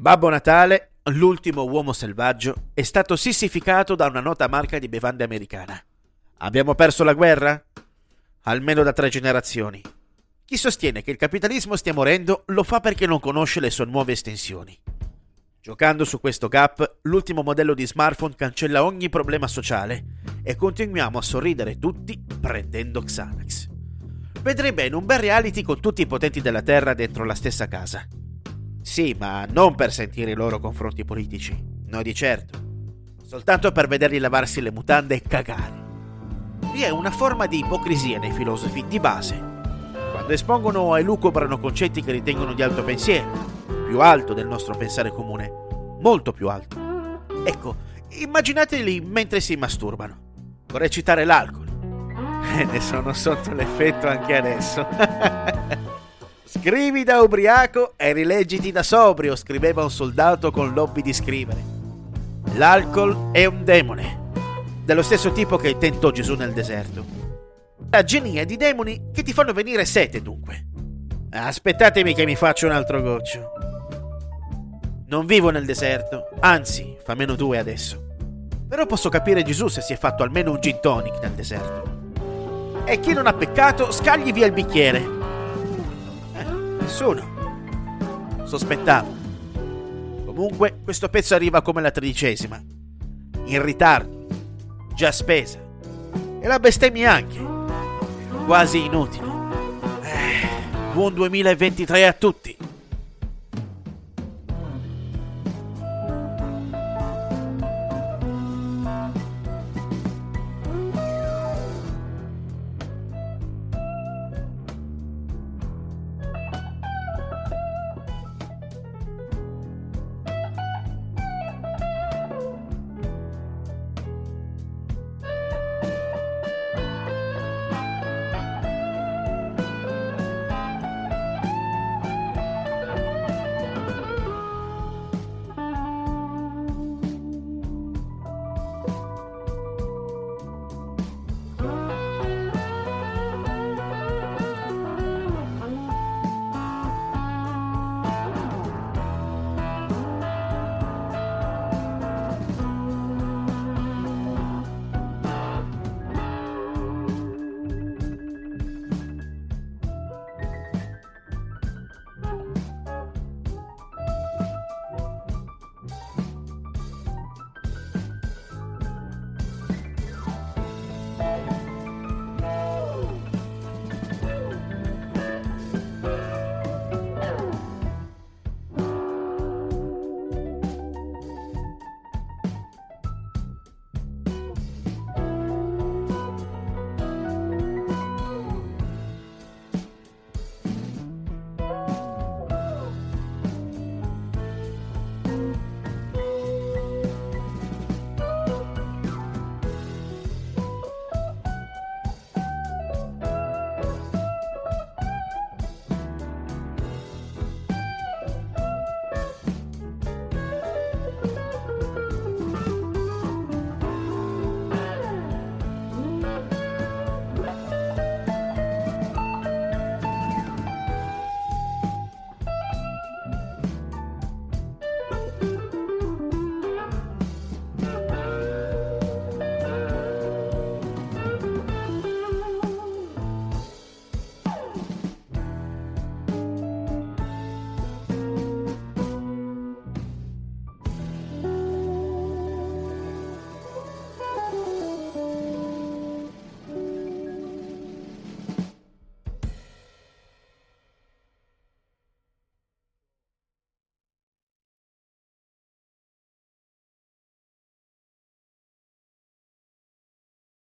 Babbo Natale, l'ultimo uomo selvaggio, è stato sissificato da una nota marca di bevande americana. Abbiamo perso la guerra? Almeno da tre generazioni. Chi sostiene che il capitalismo stia morendo lo fa perché non conosce le sue nuove estensioni. Giocando su questo gap, l'ultimo modello di smartphone cancella ogni problema sociale e continuiamo a sorridere tutti prendendo Xanax. Vedrei bene un bel reality con tutti i potenti della Terra dentro la stessa casa. Sì, ma non per sentire i loro confronti politici, no di certo. Soltanto per vederli lavarsi le mutande e cagare. Vi è una forma di ipocrisia nei filosofi di base. Quando espongono o elucubrano concetti che ritengono di alto pensiero, più alto del nostro pensare comune, molto più alto. Ecco, immaginateli mentre si masturbano. Vorrei citare l'alcol. E ne sono sotto l'effetto anche adesso. Scrivi da ubriaco e rileggiti da sobrio, scriveva un soldato con l'hobby di scrivere. L'alcol è un demone, dello stesso tipo che tentò Gesù nel deserto. La genia di demoni che ti fanno venire sete, dunque. Aspettatemi che mi faccio un altro goccio. Non vivo nel deserto, anzi, fa meno due adesso. Però posso capire Gesù se si è fatto almeno un gin tonic nel deserto. E chi non ha peccato, scagli via il bicchiere Nessuno. Sospettavo. Comunque, questo pezzo arriva come la tredicesima. In ritardo. Già spesa. E la bestemmia anche. Quasi inutile. Eh, buon 2023 a tutti.